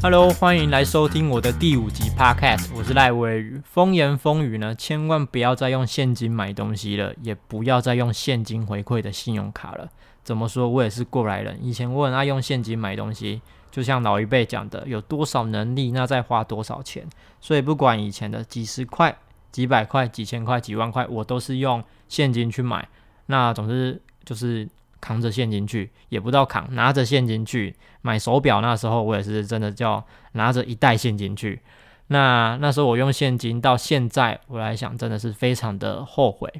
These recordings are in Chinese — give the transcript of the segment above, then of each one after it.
Hello，欢迎来收听我的第五集 Podcast，我是赖威宇。风言风语呢，千万不要再用现金买东西了，也不要再用现金回馈的信用卡了。怎么说？我也是过来人，以前我很爱用现金买东西，就像老一辈讲的，有多少能力，那再花多少钱。所以不管以前的几十块、几百块、几千块、几万块，我都是用现金去买。那总之就是。扛着现金去，也不知道扛，拿着现金去买手表。那时候我也是真的叫拿着一袋现金去。那那时候我用现金，到现在我来想，真的是非常的后悔。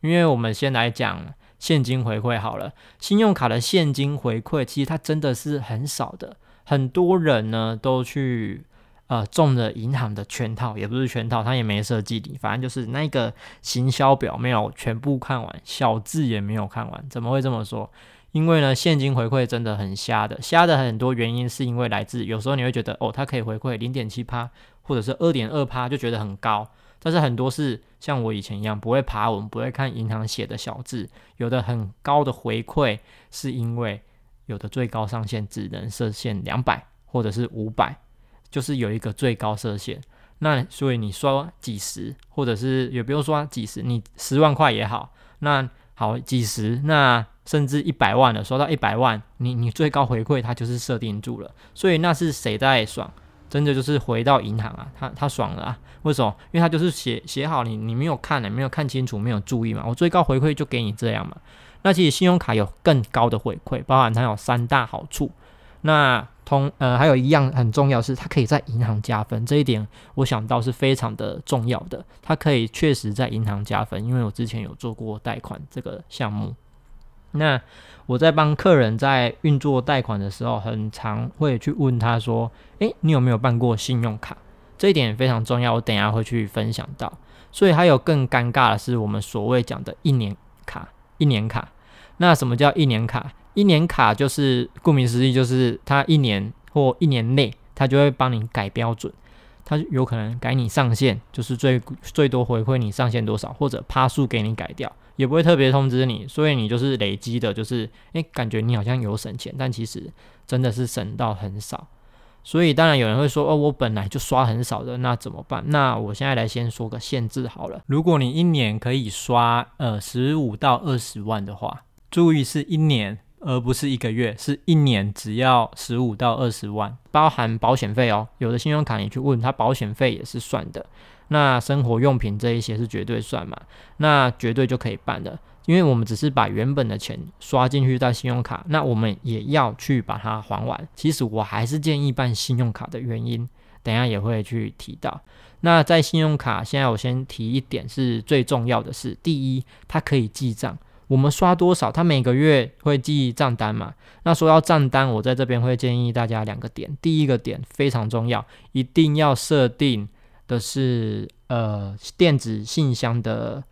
因为我们先来讲现金回馈好了，信用卡的现金回馈其实它真的是很少的，很多人呢都去。呃，中了银行的圈套，也不是圈套，他也没设计你，反正就是那个行销表没有全部看完，小字也没有看完。怎么会这么说？因为呢，现金回馈真的很瞎的，瞎的很多原因是因为来自有时候你会觉得哦，它可以回馈零点七趴，或者是二点二趴，就觉得很高。但是很多是像我以前一样不会爬文，不会看银行写的小字，有的很高的回馈是因为有的最高上限只能设限两百或者是五百。就是有一个最高设限，那所以你刷几十，或者是也不用刷几十，你十万块也好，那好几十，那甚至一百万的，刷到一百万，你你最高回馈它就是设定住了，所以那是谁在爽？真的就是回到银行啊，他他爽了啊？为什么？因为他就是写写好你你没有看呢，没有看清楚，没有注意嘛，我最高回馈就给你这样嘛。那其实信用卡有更高的回馈，包含它有三大好处。那通呃，还有一样很重要是，它可以在银行加分，这一点我想到是非常的重要的。它可以确实在银行加分，因为我之前有做过贷款这个项目。那我在帮客人在运作贷款的时候，很常会去问他说：“诶，你有没有办过信用卡？”这一点非常重要，我等下会去分享到。所以还有更尴尬的是，我们所谓讲的一年卡，一年卡。那什么叫一年卡？一年卡就是顾名思义，就是它一年或一年内，它就会帮你改标准，它有可能改你上限，就是最最多回馈你上限多少，或者趴数给你改掉，也不会特别通知你，所以你就是累积的，就是诶，感觉你好像有省钱，但其实真的是省到很少。所以当然有人会说，哦，我本来就刷很少的，那怎么办？那我现在来先说个限制好了，如果你一年可以刷呃十五到二十万的话，注意是一年。而不是一个月，是一年，只要十五到二十万，包含保险费哦。有的信用卡你去问他，保险费也是算的。那生活用品这一些是绝对算嘛？那绝对就可以办的，因为我们只是把原本的钱刷进去在信用卡，那我们也要去把它还完。其实我还是建议办信用卡的原因，等下也会去提到。那在信用卡，现在我先提一点是最重要的是，第一，它可以记账。我们刷多少，他每个月会记账单嘛？那说到账单，我在这边会建议大家两个点。第一个点非常重要，一定要设定的是呃电子信箱的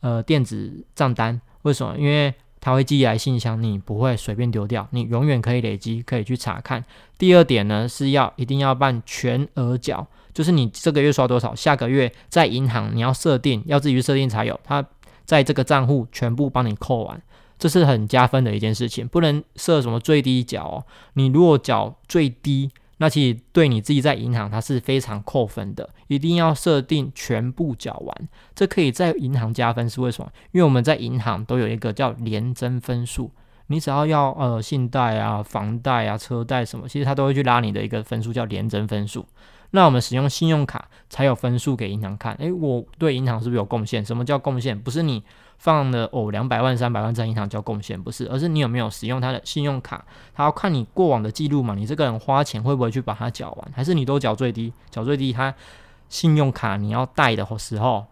呃电子账单。为什么？因为它会寄来信箱，你不会随便丢掉，你永远可以累积，可以去查看。第二点呢，是要一定要办全额缴，就是你这个月刷多少，下个月在银行你要设定，要自己去设定才有它。在这个账户全部帮你扣完，这是很加分的一件事情。不能设什么最低缴哦，你如果缴最低，那其实对你自己在银行它是非常扣分的。一定要设定全部缴完，这可以在银行加分是为什么？因为我们在银行都有一个叫连增分数，你只要要呃信贷啊、房贷啊、车贷什么，其实它都会去拉你的一个分数叫连增分数。那我们使用信用卡才有分数给银行看，诶，我对银行是不是有贡献？什么叫贡献？不是你放了哦两百万、三百万在银行叫贡献，不是，而是你有没有使用他的信用卡，他要看你过往的记录嘛，你这个人花钱会不会去把它缴完，还是你都缴最低？缴最低，他信用卡你要贷的时候，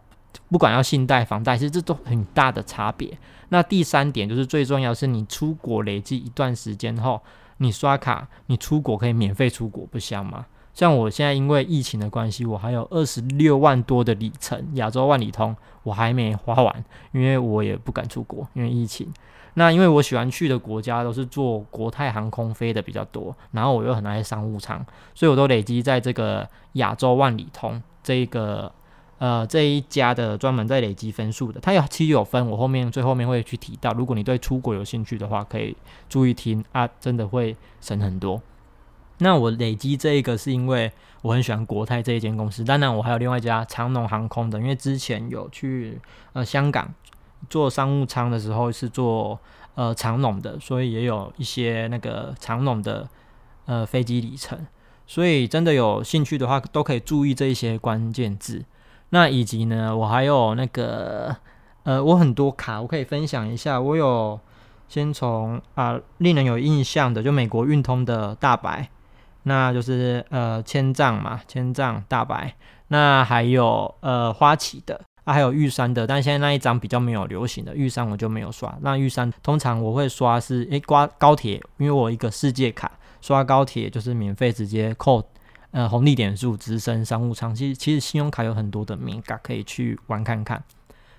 不管要信贷、房贷，其实这都很大的差别。那第三点就是最重要，是你出国累计一段时间后，你刷卡，你出国可以免费出国，不香吗？像我现在因为疫情的关系，我还有二十六万多的里程，亚洲万里通我还没花完，因为我也不敢出国，因为疫情。那因为我喜欢去的国家都是坐国泰航空飞的比较多，然后我又很爱商务舱，所以我都累积在这个亚洲万里通这个呃这一家的专门在累积分数的，它有其实有分，我后面最后面会去提到。如果你对出国有兴趣的话，可以注意听啊，真的会省很多。那我累积这一个是因为我很喜欢国泰这一间公司，当然我还有另外一家长龙航空的，因为之前有去呃香港做商务舱的时候是做呃长龙的，所以也有一些那个长龙的呃飞机里程，所以真的有兴趣的话都可以注意这一些关键字。那以及呢，我还有那个呃，我很多卡我可以分享一下，我有先从啊令人有印象的，就美国运通的大白。那就是呃千丈嘛，千丈大白，那还有呃花旗的，啊还有玉山的，但现在那一张比较没有流行的，玉山我就没有刷。那玉山通常我会刷是诶刮高铁，因为我一个世界卡刷高铁就是免费直接扣呃红利点数直升商务舱。其实其实信用卡有很多的名卡可以去玩看看。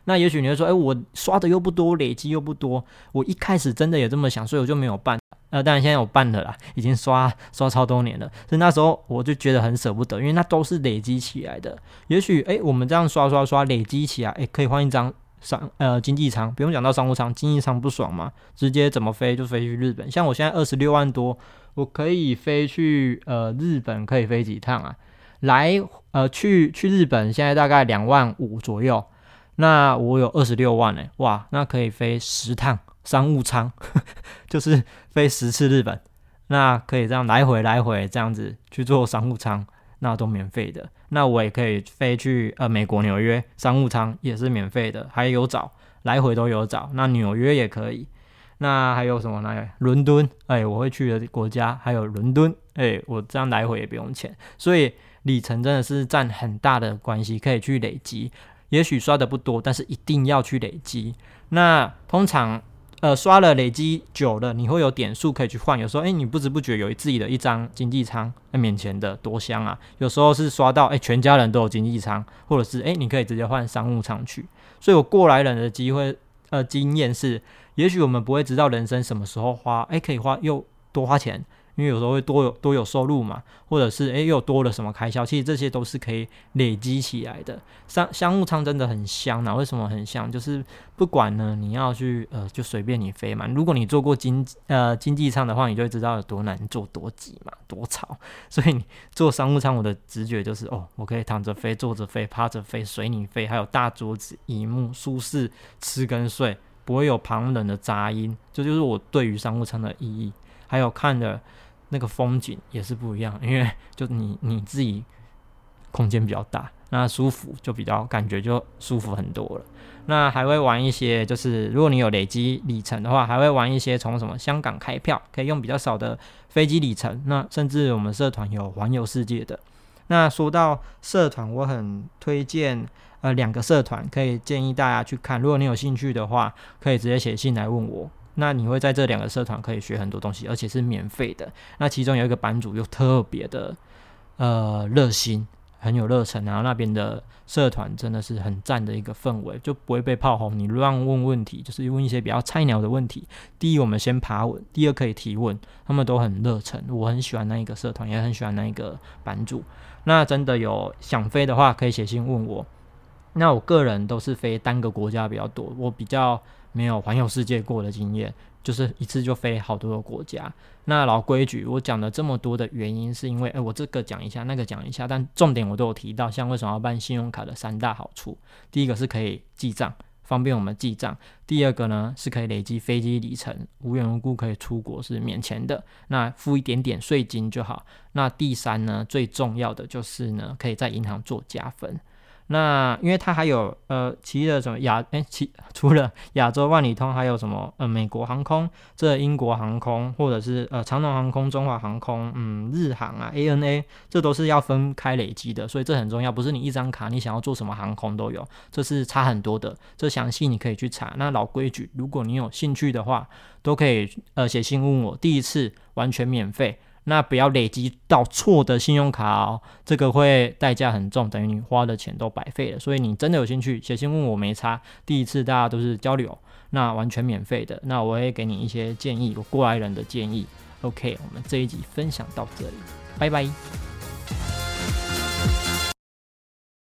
那也许你会说，哎我刷的又不多，累积又不多，我一开始真的也这么想，所以我就没有办。呃，当然现在我办了啦，已经刷刷超多年了。所以那时候我就觉得很舍不得，因为那都是累积起来的。也许哎，我们这样刷刷刷累积起来，哎，可以换一张商呃经济舱，不用讲到商务舱，经济舱不爽吗？直接怎么飞就飞去日本。像我现在二十六万多，我可以飞去呃日本，可以飞几趟啊？来呃去去日本现在大概两万五左右，那我有二十六万哎，哇，那可以飞十趟。商务舱 就是飞十次日本，那可以这样来回来回这样子去做商务舱，那都免费的。那我也可以飞去呃美国纽约，商务舱也是免费的，还有找来回都有找。那纽约也可以，那还有什么呢？伦敦，哎，我会去的国家还有伦敦，哎，我这样来回也不用钱，所以里程真的是占很大的关系，可以去累积。也许刷的不多，但是一定要去累积。那通常。呃，刷了累积久了，你会有点数可以去换。有时候，哎，你不知不觉有自己的一张经济舱，那免钱的多香啊！有时候是刷到，哎，全家人都有经济舱，或者是，哎，你可以直接换商务舱去。所以我过来人的机会，呃，经验是，也许我们不会知道人生什么时候花，哎，可以花又多花钱。因为有时候会多有多有收入嘛，或者是诶又多了什么开销，其实这些都是可以累积起来的。商商务舱真的很香呐，为什么很香？就是不管呢，你要去呃就随便你飞嘛。如果你坐过经呃经济舱的话，你就会知道有多难坐、多挤嘛、多吵。所以你坐商务舱，我的直觉就是哦，我可以躺着飞、坐着飞、趴着飞、随你飞，还有大桌子、荧幕、舒适吃跟睡，不会有旁人的杂音。这就是我对于商务舱的意义。还有看的。那个风景也是不一样，因为 就你你自己空间比较大，那舒服就比较感觉就舒服很多了。那还会玩一些，就是如果你有累积里程的话，还会玩一些从什么香港开票，可以用比较少的飞机里程。那甚至我们社团有环游世界的。那说到社团，我很推荐呃两个社团，可以建议大家去看。如果你有兴趣的话，可以直接写信来问我。那你会在这两个社团可以学很多东西，而且是免费的。那其中有一个版主又特别的呃热心，很有热忱，然后那边的社团真的是很赞的一个氛围，就不会被炮轰。你乱问问题，就是问一些比较菜鸟的问题。第一，我们先爬稳；第二，可以提问，他们都很热忱。我很喜欢那一个社团，也很喜欢那一个版主。那真的有想飞的话，可以写信问我。那我个人都是飞单个国家比较多，我比较。没有环游世界过的经验，就是一次就飞好多个国家。那老规矩，我讲了这么多的原因，是因为，哎，我这个讲一下，那个讲一下，但重点我都有提到。像为什么要办信用卡的三大好处，第一个是可以记账，方便我们记账；第二个呢是可以累积飞机里程，无缘无故可以出国是免钱的，那付一点点税金就好。那第三呢，最重要的就是呢，可以在银行做加分。那因为它还有呃，其的什么亚哎，其除了亚洲万里通，还有什么呃，美国航空、这英国航空，或者是呃长龙航空、中华航空，嗯，日航啊，ANA，这都是要分开累积的，所以这很重要。不是你一张卡，你想要做什么航空都有，这是差很多的。这详细你可以去查。那老规矩，如果你有兴趣的话，都可以呃写信问我，第一次完全免费。那不要累积到错的信用卡哦，这个会代价很重，等于你花的钱都白费了。所以你真的有兴趣，写信问我没差。第一次大家都是交流，那完全免费的。那我会给你一些建议，我过来人的建议。OK，我们这一集分享到这里，拜拜。